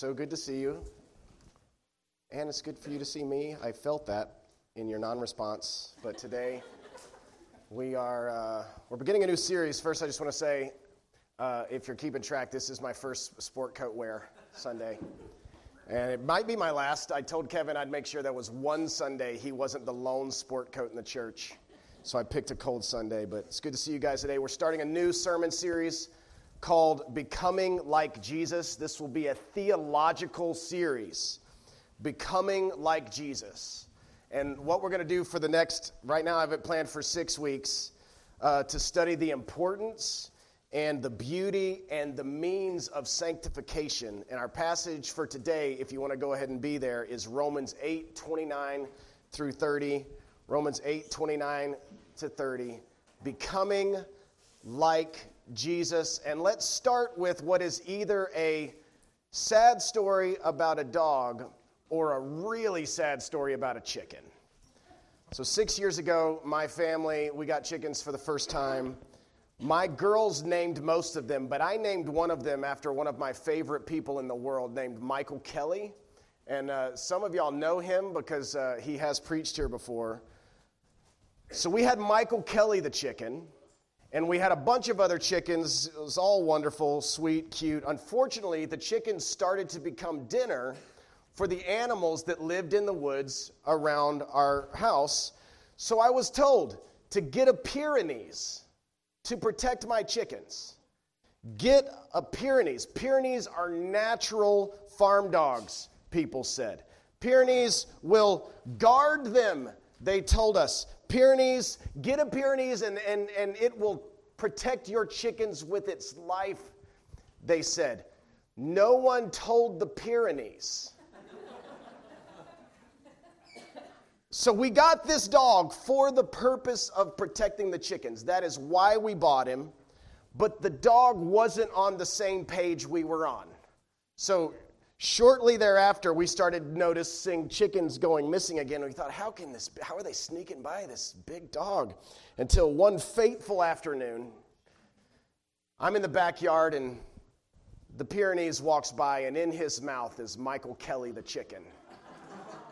so good to see you. And it's good for you to see me. I felt that in your non response. But today, we are uh, we're beginning a new series. First, I just want to say uh, if you're keeping track, this is my first sport coat wear Sunday. And it might be my last. I told Kevin I'd make sure there was one Sunday he wasn't the lone sport coat in the church. So I picked a cold Sunday, but it's good to see you guys today. We're starting a new sermon series called Becoming Like Jesus. This will be a theological series, Becoming Like Jesus. And what we're going to do for the next, right now, I have it planned for six weeks uh, to study the importance and the beauty and the means of sanctification. And our passage for today, if you want to go ahead and be there, is Romans 8 29 through 30. Romans 8 29 to 30. Becoming like Jesus. And let's start with what is either a sad story about a dog or a really sad story about a chicken. So, six years ago, my family, we got chickens for the first time. My girls named most of them, but I named one of them after one of my favorite people in the world named Michael Kelly. And uh, some of y'all know him because uh, he has preached here before. So we had Michael Kelly the chicken, and we had a bunch of other chickens. It was all wonderful, sweet, cute. Unfortunately, the chickens started to become dinner for the animals that lived in the woods around our house. So I was told to get a Pyrenees to protect my chickens. Get a Pyrenees. Pyrenees are natural farm dogs, people said. Pyrenees will guard them, they told us. Pyrenees, get a Pyrenees and, and, and it will protect your chickens with its life, they said. No one told the Pyrenees. so we got this dog for the purpose of protecting the chickens. That is why we bought him. But the dog wasn't on the same page we were on. So Shortly thereafter, we started noticing chickens going missing again. We thought, how can this, how are they sneaking by this big dog? Until one fateful afternoon, I'm in the backyard and the Pyrenees walks by, and in his mouth is Michael Kelly the chicken.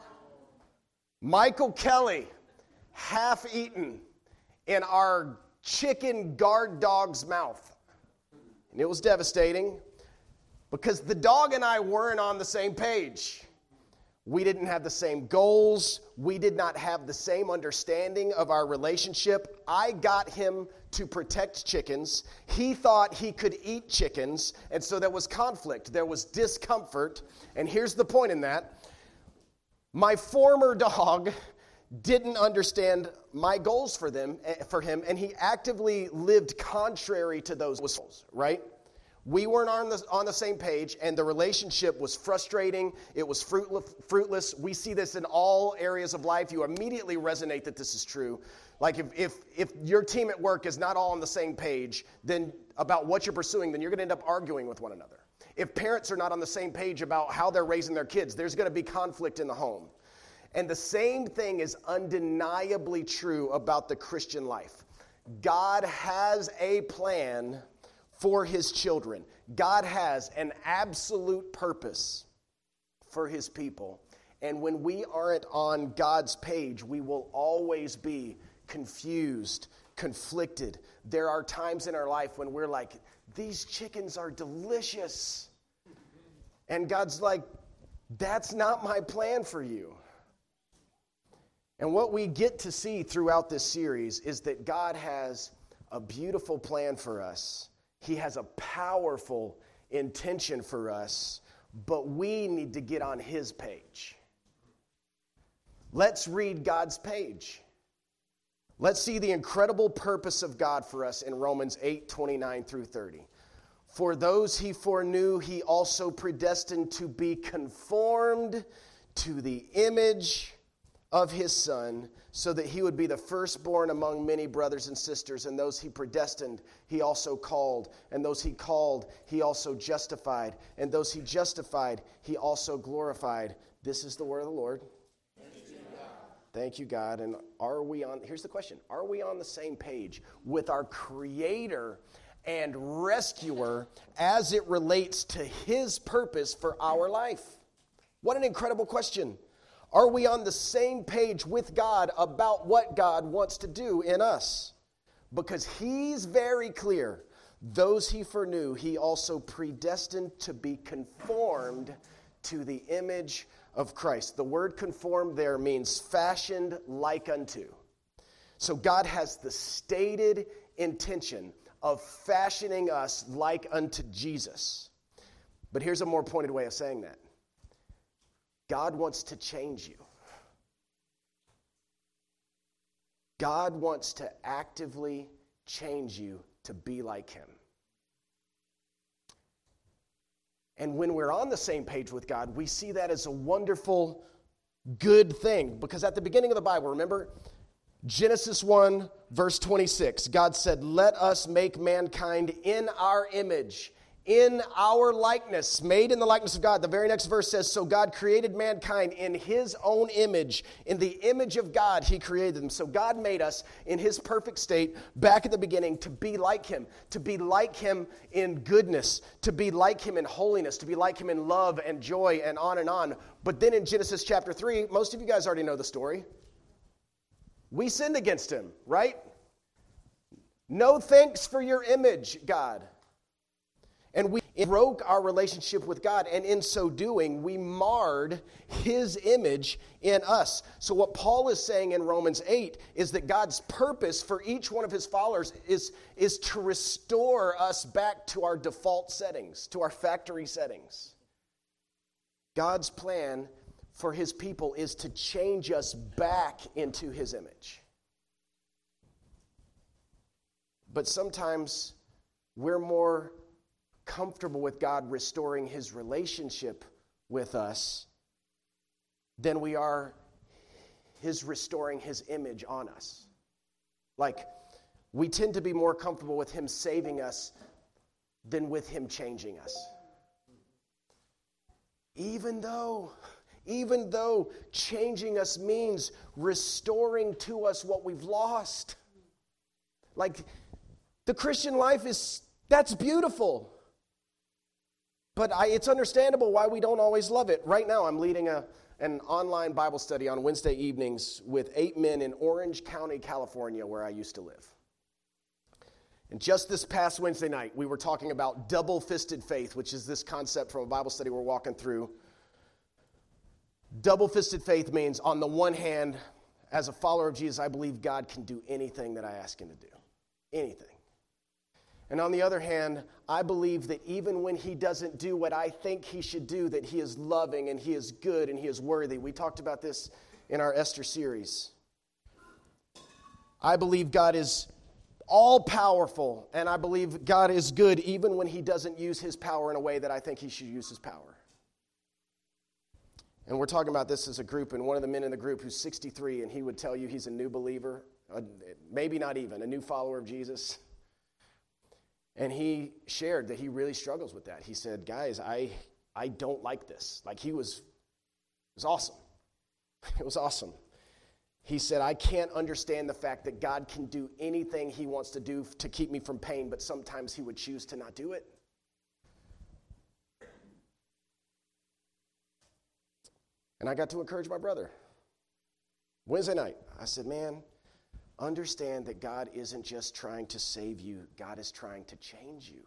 Michael Kelly, half eaten in our chicken guard dog's mouth. And it was devastating because the dog and I weren't on the same page. We didn't have the same goals. We did not have the same understanding of our relationship. I got him to protect chickens. He thought he could eat chickens, and so there was conflict, there was discomfort. And here's the point in that my former dog didn't understand my goals for them eh, for him and he actively lived contrary to those goals right we weren't on the, on the same page, and the relationship was frustrating. It was fruitless. We see this in all areas of life. You immediately resonate that this is true. Like, if, if, if your team at work is not all on the same page then about what you're pursuing, then you're going to end up arguing with one another. If parents are not on the same page about how they're raising their kids, there's going to be conflict in the home. And the same thing is undeniably true about the Christian life. God has a plan for his children. God has an absolute purpose for his people. And when we aren't on God's page, we will always be confused, conflicted. There are times in our life when we're like, these chickens are delicious. And God's like, that's not my plan for you. And what we get to see throughout this series is that God has a beautiful plan for us he has a powerful intention for us, but we need to get on His page. Let's read God's page. Let's see the incredible purpose of God for us in Romans 8 29 through 30. For those he foreknew, he also predestined to be conformed to the image of his son, so that he would be the firstborn among many brothers and sisters. And those he predestined, he also called. And those he called, he also justified. And those he justified, he also glorified. This is the word of the Lord. Thank you, God. And are we on, here's the question Are we on the same page with our Creator and rescuer as it relates to his purpose for our life? What an incredible question. Are we on the same page with God about what God wants to do in us? Because he's very clear. Those he foreknew, he also predestined to be conformed to the image of Christ. The word conformed there means fashioned like unto. So God has the stated intention of fashioning us like unto Jesus. But here's a more pointed way of saying that God wants to change you. God wants to actively change you to be like Him. And when we're on the same page with God, we see that as a wonderful, good thing. Because at the beginning of the Bible, remember, Genesis 1, verse 26, God said, Let us make mankind in our image in our likeness, made in the likeness of God. The very next verse says, So God created mankind in his own image. In the image of God, he created them. So God made us in his perfect state back at the beginning to be like him, to be like him in goodness, to be like him in holiness, to be like him in love and joy, and on and on. But then in Genesis chapter 3, most of you guys already know the story. We sinned against him, right? No thanks for your image, God. And we broke our relationship with God, and in so doing, we marred His image in us. So, what Paul is saying in Romans 8 is that God's purpose for each one of His followers is, is to restore us back to our default settings, to our factory settings. God's plan for His people is to change us back into His image. But sometimes we're more comfortable with God restoring his relationship with us than we are his restoring his image on us. Like, we tend to be more comfortable with him saving us than with him changing us. Even though, even though changing us means restoring to us what we've lost. Like, the Christian life is, that's beautiful. But I, it's understandable why we don't always love it. Right now, I'm leading a, an online Bible study on Wednesday evenings with eight men in Orange County, California, where I used to live. And just this past Wednesday night, we were talking about double fisted faith, which is this concept from a Bible study we're walking through. Double fisted faith means, on the one hand, as a follower of Jesus, I believe God can do anything that I ask him to do. Anything. And on the other hand, I believe that even when he doesn't do what I think he should do, that he is loving and he is good and he is worthy. We talked about this in our Esther series. I believe God is all powerful, and I believe God is good even when he doesn't use his power in a way that I think he should use his power. And we're talking about this as a group, and one of the men in the group who's 63, and he would tell you he's a new believer, maybe not even, a new follower of Jesus. And he shared that he really struggles with that. He said, Guys, I, I don't like this. Like he was, was awesome. It was awesome. He said, I can't understand the fact that God can do anything he wants to do to keep me from pain, but sometimes he would choose to not do it. And I got to encourage my brother. Wednesday night, I said, Man, understand that God isn't just trying to save you, God is trying to change you.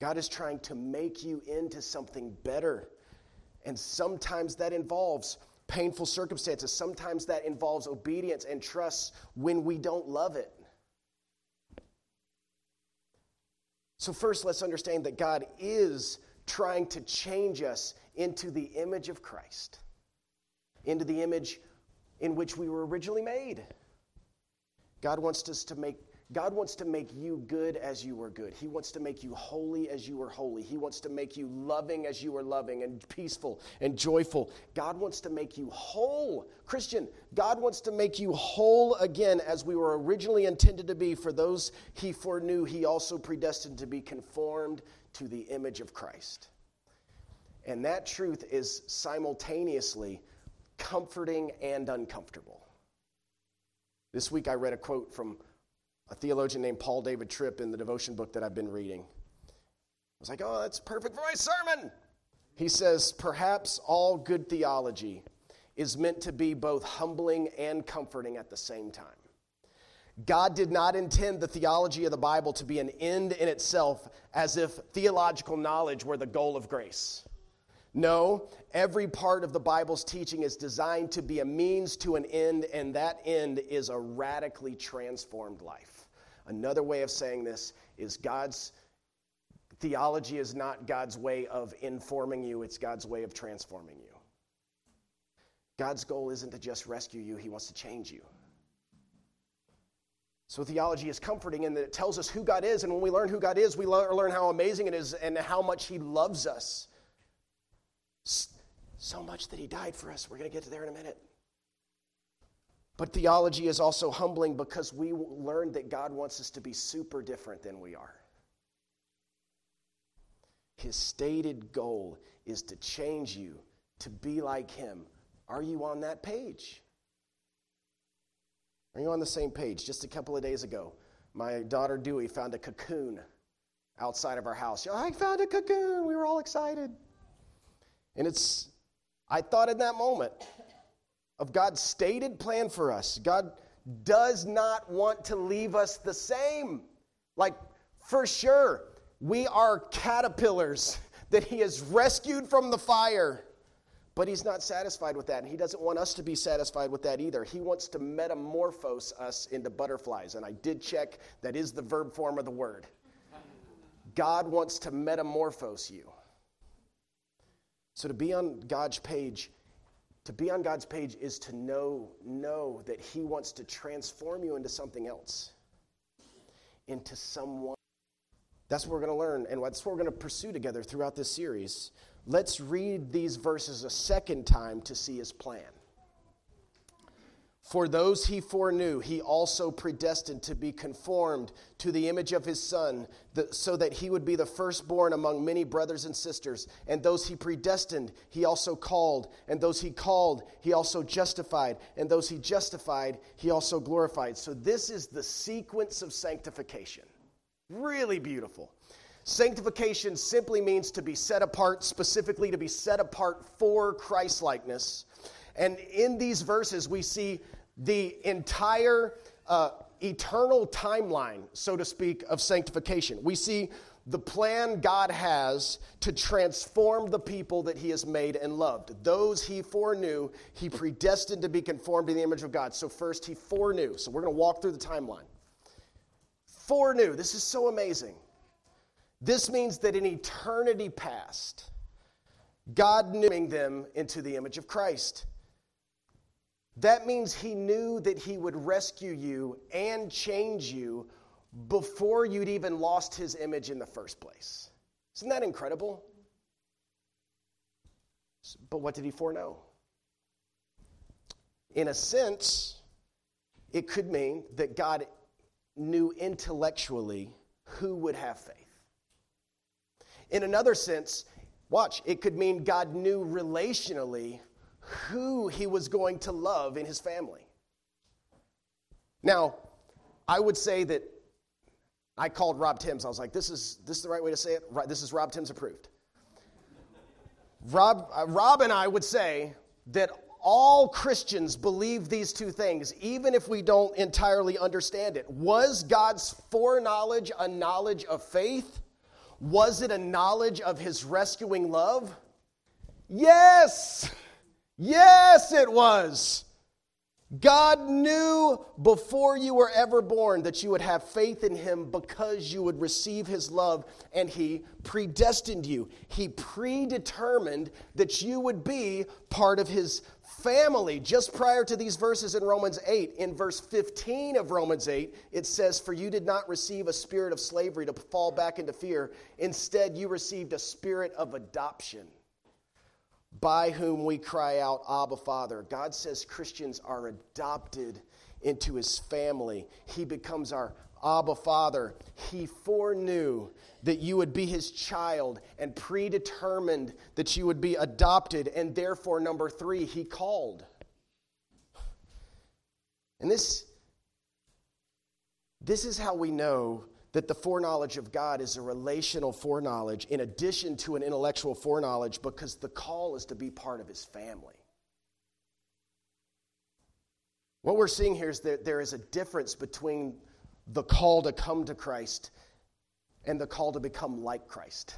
God is trying to make you into something better. And sometimes that involves painful circumstances. Sometimes that involves obedience and trust when we don't love it. So, first, let's understand that God is trying to change us into the image of Christ, into the image in which we were originally made. God wants us to make God wants to make you good as you were good. He wants to make you holy as you were holy. He wants to make you loving as you were loving and peaceful and joyful. God wants to make you whole. Christian, God wants to make you whole again as we were originally intended to be. For those he foreknew, he also predestined to be conformed to the image of Christ. And that truth is simultaneously comforting and uncomfortable. This week I read a quote from a theologian named Paul David Tripp in the devotion book that I've been reading. I was like, oh, that's perfect for my sermon. He says, perhaps all good theology is meant to be both humbling and comforting at the same time. God did not intend the theology of the Bible to be an end in itself as if theological knowledge were the goal of grace. No, every part of the Bible's teaching is designed to be a means to an end, and that end is a radically transformed life. Another way of saying this is God's theology is not God's way of informing you, it's God's way of transforming you. God's goal isn't to just rescue you, He wants to change you. So, theology is comforting in that it tells us who God is, and when we learn who God is, we learn how amazing it is and how much He loves us. So much that He died for us. We're going to get to there in a minute. But theology is also humbling because we learn that God wants us to be super different than we are. His stated goal is to change you to be like Him. Are you on that page? Are you on the same page? Just a couple of days ago, my daughter Dewey found a cocoon outside of our house. I found a cocoon. We were all excited. And it's, I thought in that moment of God's stated plan for us. God does not want to leave us the same. Like, for sure, we are caterpillars that He has rescued from the fire. But he's not satisfied with that, and he doesn't want us to be satisfied with that either. He wants to metamorphose us into butterflies, and I did check that is the verb form of the word. God wants to metamorphose you. So to be on God's page, to be on God's page is to know know that he wants to transform you into something else. Into someone. That's what we're going to learn and that's what we're going to pursue together throughout this series. Let's read these verses a second time to see his plan. For those he foreknew, he also predestined to be conformed to the image of his Son, so that he would be the firstborn among many brothers and sisters. And those he predestined, he also called. And those he called, he also justified. And those he justified, he also glorified. So, this is the sequence of sanctification. Really beautiful. Sanctification simply means to be set apart, specifically to be set apart for Christlikeness. And in these verses, we see the entire uh, eternal timeline, so to speak, of sanctification. We see the plan God has to transform the people that He has made and loved. Those He foreknew, He predestined to be conformed to the image of God. So, first, He foreknew. So, we're going to walk through the timeline. Foreknew. This is so amazing. This means that in eternity past, God knew them into the image of Christ. That means He knew that He would rescue you and change you before you'd even lost His image in the first place. Isn't that incredible? But what did He foreknow? In a sense, it could mean that God knew intellectually who would have faith. In another sense, watch, it could mean God knew relationally who he was going to love in his family. Now, I would say that I called Rob Timms. I was like, this is, this is the right way to say it. This is Rob Timms approved. Rob, uh, Rob and I would say that all Christians believe these two things, even if we don't entirely understand it. Was God's foreknowledge a knowledge of faith? Was it a knowledge of his rescuing love? Yes! Yes, it was. God knew before you were ever born that you would have faith in Him because you would receive His love, and He predestined you. He predetermined that you would be part of His family. Just prior to these verses in Romans 8, in verse 15 of Romans 8, it says, For you did not receive a spirit of slavery to fall back into fear. Instead, you received a spirit of adoption, by whom we cry out, Abba, Father. God says Christians are adopted into his family. He becomes our Abba, Father. He foreknew that you would be his child and predetermined that you would be adopted. And therefore, number three, he called. And this, This is how we know that the foreknowledge of God is a relational foreknowledge in addition to an intellectual foreknowledge because the call is to be part of his family. What we're seeing here is that there is a difference between the call to come to Christ and the call to become like Christ.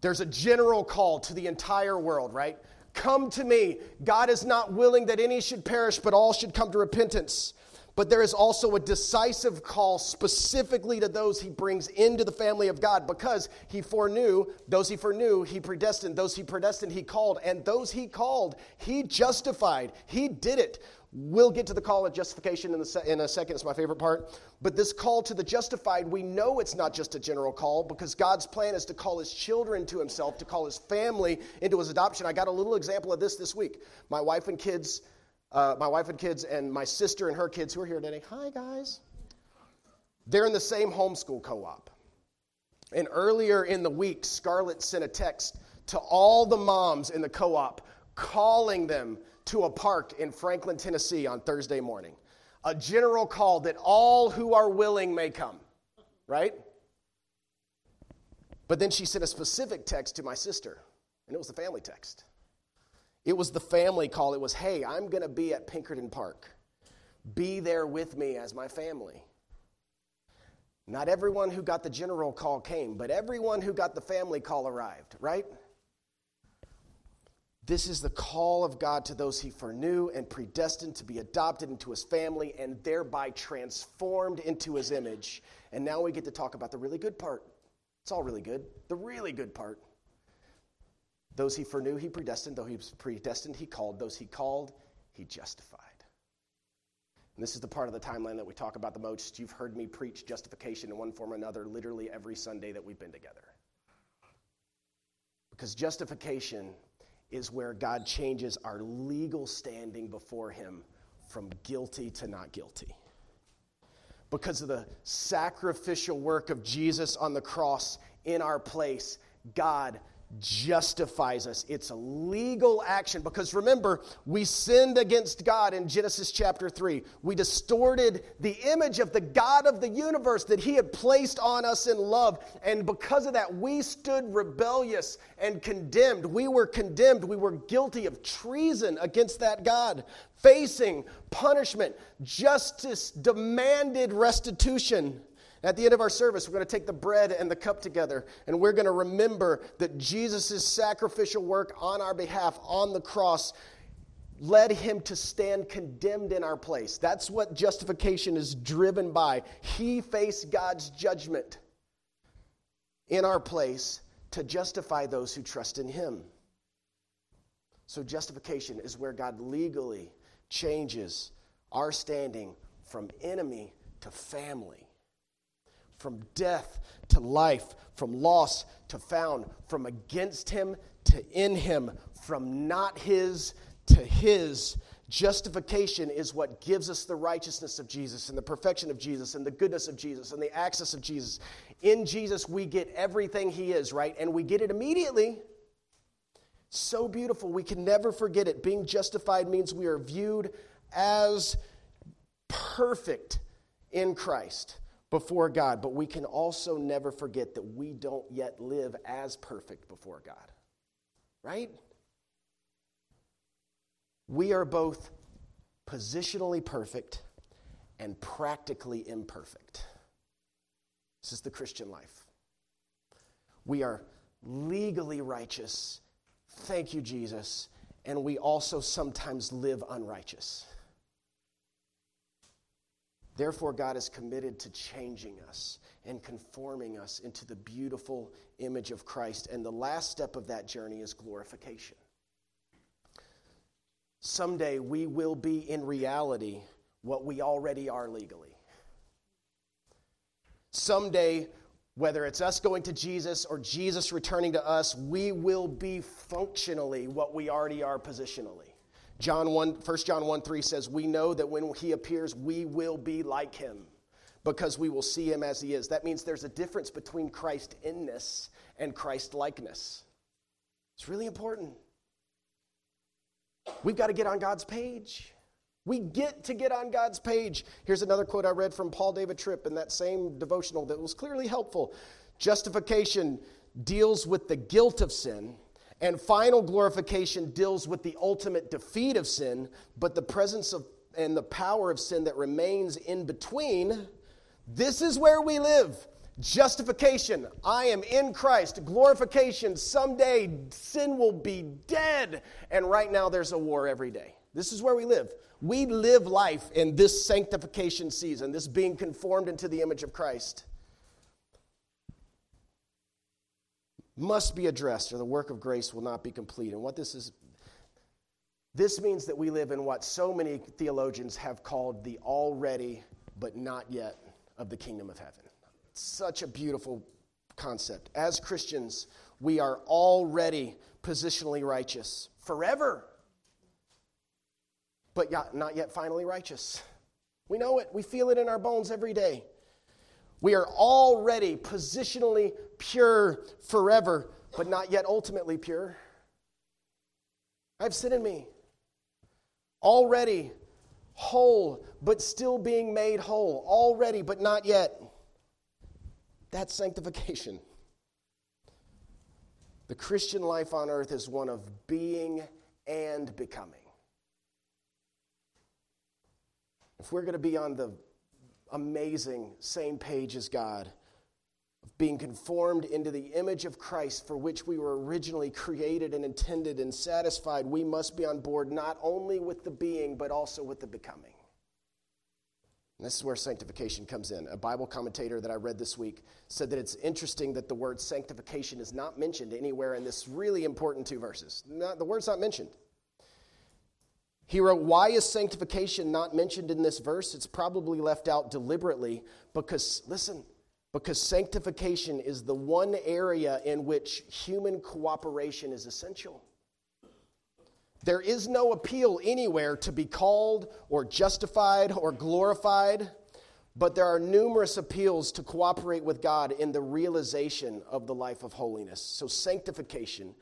There's a general call to the entire world, right? Come to me. God is not willing that any should perish, but all should come to repentance. But there is also a decisive call specifically to those he brings into the family of God because he foreknew, those he foreknew, he predestined, those he predestined, he called, and those he called, he justified. He did it. We'll get to the call of justification in, the, in a second. It's my favorite part. But this call to the justified, we know it's not just a general call because God's plan is to call his children to himself, to call his family into his adoption. I got a little example of this this week. My wife and kids uh, my wife and kids, and my sister and her kids who are here today. Hi, guys. They're in the same homeschool co op. And earlier in the week, Scarlett sent a text to all the moms in the co op calling them to a park in Franklin, Tennessee on Thursday morning. A general call that all who are willing may come, right? But then she sent a specific text to my sister, and it was the family text. It was the family call. It was, hey, I'm going to be at Pinkerton Park. Be there with me as my family. Not everyone who got the general call came, but everyone who got the family call arrived, right? This is the call of God to those he foreknew and predestined to be adopted into his family and thereby transformed into his image. And now we get to talk about the really good part. It's all really good. The really good part. Those he foreknew, he predestined. Though he predestined, he called. Those he called, he justified. And this is the part of the timeline that we talk about the most. You've heard me preach justification in one form or another literally every Sunday that we've been together. Because justification is where God changes our legal standing before him from guilty to not guilty. Because of the sacrificial work of Jesus on the cross in our place, God justifies us. It's a legal action because remember, we sinned against God in Genesis chapter 3. We distorted the image of the God of the universe that He had placed on us in love. And because of that, we stood rebellious and condemned. We were condemned. We were guilty of treason against that God, facing punishment. Justice demanded restitution. At the end of our service, we're going to take the bread and the cup together, and we're going to remember that Jesus' sacrificial work on our behalf on the cross led him to stand condemned in our place. That's what justification is driven by. He faced God's judgment in our place to justify those who trust in him. So, justification is where God legally changes our standing from enemy to family from death to life, from loss to found, from against him to in him, from not his to his. Justification is what gives us the righteousness of Jesus and the perfection of Jesus and the goodness of Jesus and the access of Jesus. In Jesus, we get everything He is, right? And we get it immediately. So beautiful, we can never forget it. Being justified means we are viewed as perfect in Christ before God, but we can also never forget that we don't yet live as perfect before God. Right? We are both positionally perfect and practically imperfect. This is the Christian life. We are legally righteous. Thank you, Jesus. And we also sometimes live unrighteous. Therefore, God is committed to changing us and conforming us into the beautiful image of Christ. And the last step of that journey is glorification. Someday we will be in reality what we already are legally. Someday, whether it's us going to Jesus or Jesus returning to us, we will be functionally what we already are positionally. John 1, 1 John 1 3 says, We know that when he appears, we will be like him because we will see him as he is. That means there's a difference between Christ inness and Christ likeness. It's really important. We've got to get on God's page. We get to get on God's page. Here's another quote I read from Paul David Tripp in that same devotional that was clearly helpful. Justification deals with the guilt of sin, and final glorification deals with the ultimate defeat of sin, but the presence of and the power of sin that remains in between, this is where we live. Justification, I am in Christ. Glorification, someday sin will be dead. And right now there's a war every day. This is where we live. We live life in this sanctification season, this being conformed into the image of Christ. Must be addressed, or the work of grace will not be complete. And what this is, this means that we live in what so many theologians have called the already but not yet of the kingdom of heaven. Such a beautiful concept. As Christians, we are already positionally righteous forever, but not yet finally righteous. We know it, we feel it in our bones every day. We are already positionally pure forever, but not yet ultimately pure. I have sin in me. Already whole, but still being made whole. Already, but not yet. That's sanctification. The Christian life on earth is one of being and becoming. If we're going to be on the amazing same page as God, of being conformed into the image of Christ for which we were originally created and intended and satisfied, we must be on board not only with the being, but also with the becoming. And this is where sanctification comes in. A Bible commentator that I read this week said that it's interesting that the word sanctification is not mentioned anywhere in this really important two verses. Not, the word's not mentioned. He wrote, Why is sanctification not mentioned in this verse? It's probably left out deliberately because, listen, because sanctification is the one area in which human cooperation is essential. There is no appeal anywhere to be called or justified or glorified, but there are numerous appeals to cooperate with God in the realization of the life of holiness. So, sanctification,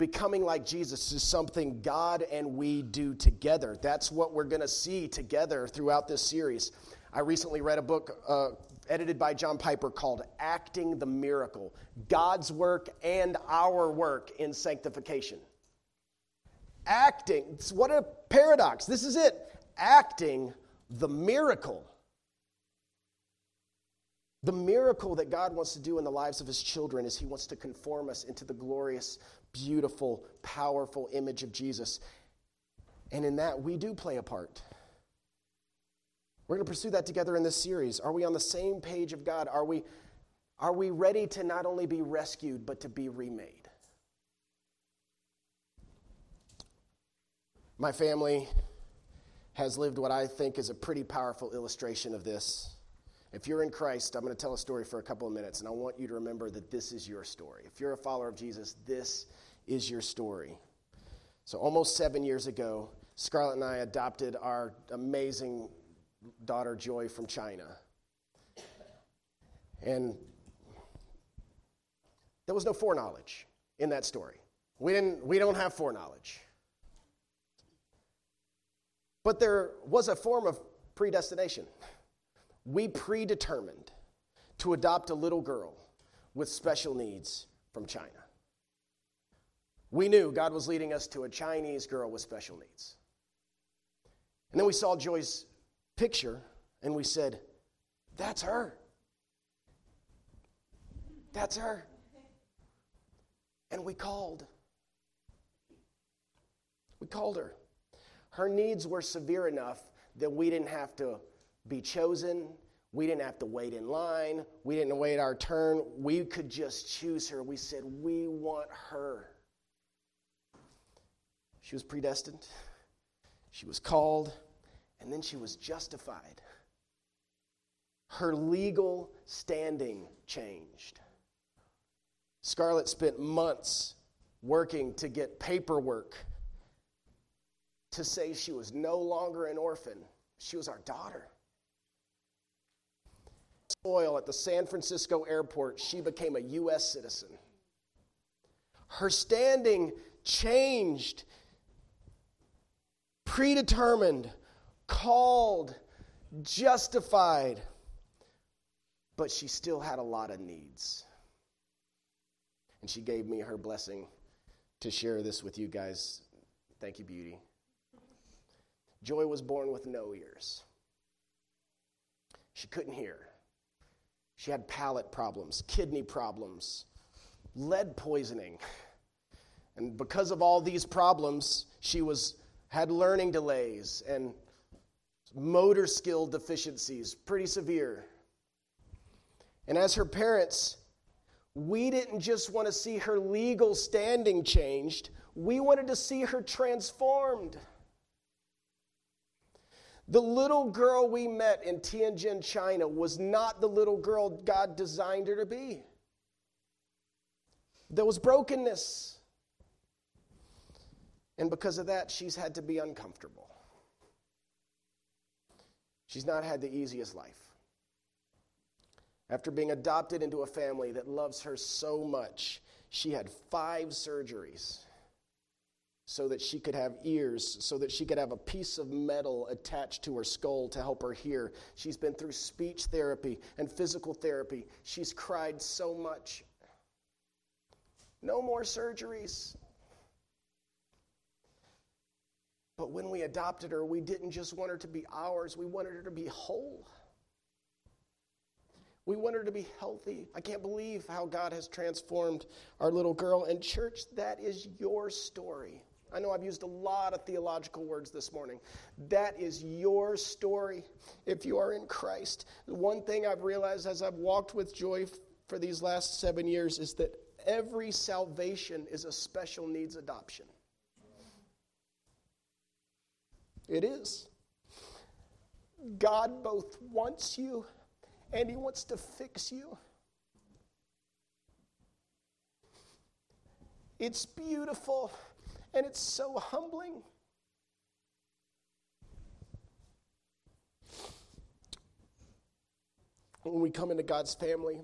becoming like Jesus, is something God and we do together. That's what we're going to see together throughout this series. I recently read a book uh, edited by John Piper called Acting the Miracle God's Work and Our Work in Sanctification acting. What a paradox. This is it acting the miracle. The miracle that God wants to do in the lives of his children is he wants to conform us into the glorious, beautiful, powerful image of Jesus. And in that, we do play a part. We're going to pursue that together in this series. Are we on the same page of God? Are we, are we ready to not only be rescued, but to be remade? My family has lived what I think is a pretty powerful illustration of this. If you're in Christ, I'm going to tell a story for a couple of minutes, and I want you to remember that this is your story. If you're a follower of Jesus, this is your story. So, almost seven years ago, Scarlett and I adopted our amazing daughter, Joy, from China. And there was no foreknowledge in that story. We, didn't, we don't have foreknowledge. But there was a form of predestination. We predetermined to adopt a little girl with special needs from China. We knew God was leading us to a Chinese girl with special needs. And then we saw Joy's picture and we said, That's her. That's her. And we called. We called her. Her needs were severe enough that we didn't have to be chosen. We didn't have to wait in line. We didn't wait our turn. We could just choose her. We said, We want her. She was predestined, she was called, and then she was justified. Her legal standing changed. Scarlett spent months working to get paperwork to say she was no longer an orphan, she was our daughter. Oil at the San Francisco airport, she became a U.S. citizen. Her standing changed, predetermined, called, justified, but she still had a lot of needs. And she gave me her blessing to share this with you guys. Thank you, Beauty. Joy was born with no ears. She couldn't hear. She had palate problems, kidney problems, lead poisoning. And because of all these problems, she was had learning delays and motor skill deficiencies, pretty severe. And as her parents, we didn't just want to see her legal standing changed, we wanted to see her transformed. The little girl we met in Tianjin, China, was not the little girl God designed her to be. There was brokenness. And because of that, she's had to be uncomfortable. She's not had the easiest life. After being adopted into a family that loves her so much, she had five surgeries so that she could have ears, so that she could have a piece of metal attached to her skull to help her hear. She's been through speech therapy and physical therapy. She's cried so much. No more surgeries. But when we adopted her, we didn't just want her to be ours, we wanted her to be whole. We want her to be healthy. I can't believe how God has transformed our little girl. And, church, that is your story. I know I've used a lot of theological words this morning. That is your story if you are in Christ. One thing I've realized as I've walked with joy for these last seven years is that every salvation is a special needs adoption. It is. God both wants you and He wants to fix you. It's beautiful and it's so humbling. When we come into God's family,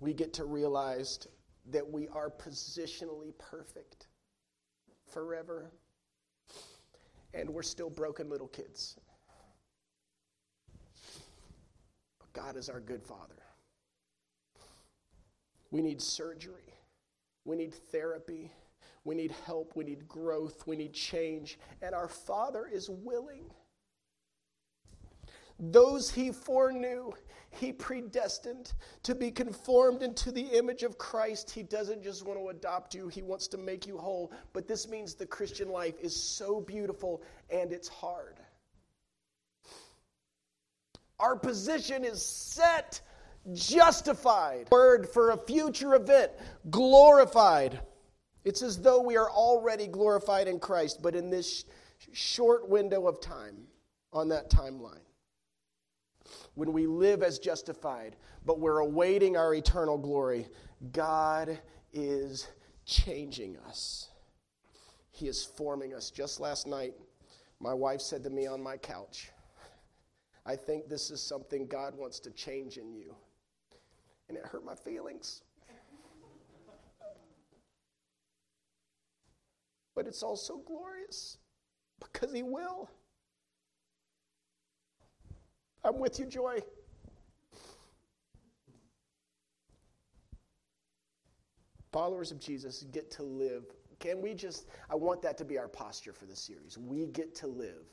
we get to realize that we are positionally perfect forever and we're still broken little kids. But God is our good Father. We need surgery, we need therapy, we need help, we need growth, we need change, and our Father is willing. Those he foreknew, he predestined to be conformed into the image of Christ. He doesn't just want to adopt you, he wants to make you whole. But this means the Christian life is so beautiful and it's hard. Our position is set, justified. Word for a future event, glorified. It's as though we are already glorified in Christ, but in this short window of time on that timeline when we live as justified, but we're awaiting our eternal glory, God is changing us. He is forming us. Just last night, my wife said to me on my couch, I think this is something God wants to change in you. And it hurt my feelings. But it's also glorious because He will. I'm with you, Joy. Followers of Jesus get to live. Can we just, I want that to be our posture for the series. We get to live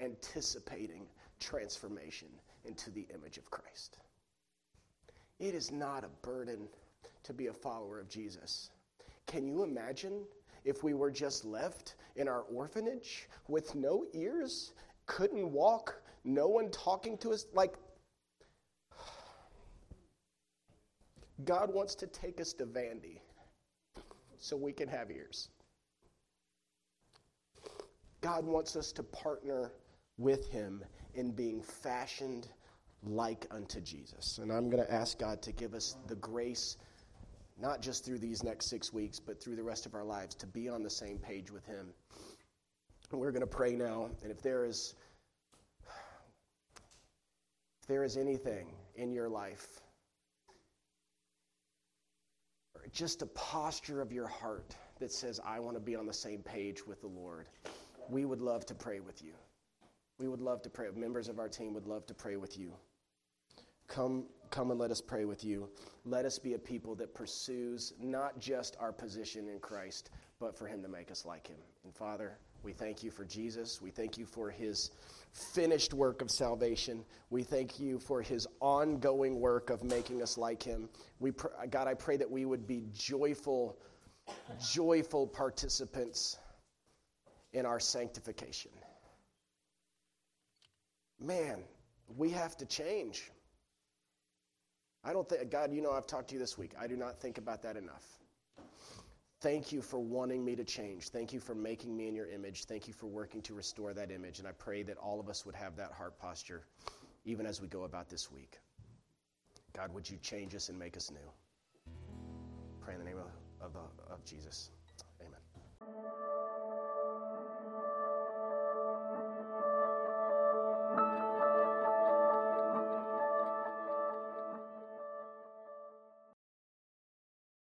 anticipating transformation into the image of Christ. It is not a burden to be a follower of Jesus. Can you imagine if we were just left in our orphanage with no ears, couldn't walk, no one talking to us. Like, God wants to take us to Vandy so we can have ears. God wants us to partner with Him in being fashioned like unto Jesus. And I'm going to ask God to give us the grace, not just through these next six weeks, but through the rest of our lives, to be on the same page with Him. And we're going to pray now. And if there is if there is anything in your life, or just a posture of your heart that says, I want to be on the same page with the Lord, we would love to pray with you. we would love to pray. Members of our team would love to pray with you. Come, come and let us pray with you. Let us be a people that pursues not just our position in Christ, but for Him to make us like Him. And Father, we thank you for Jesus. We thank you for His finished work of salvation. We thank you for His ongoing work of making us like Him. We, pr- God, I pray that we would be joyful, joyful participants in our sanctification. Man, we have to change. I don't think, God, you know, I've talked to you this week. I do not think about that enough. Thank you for wanting me to change. Thank you for making me in your image. Thank you for working to restore that image. And I pray that all of us would have that heart posture even as we go about this week. God, would you change us and make us new? Pray in the name of, of, of Jesus. Amen.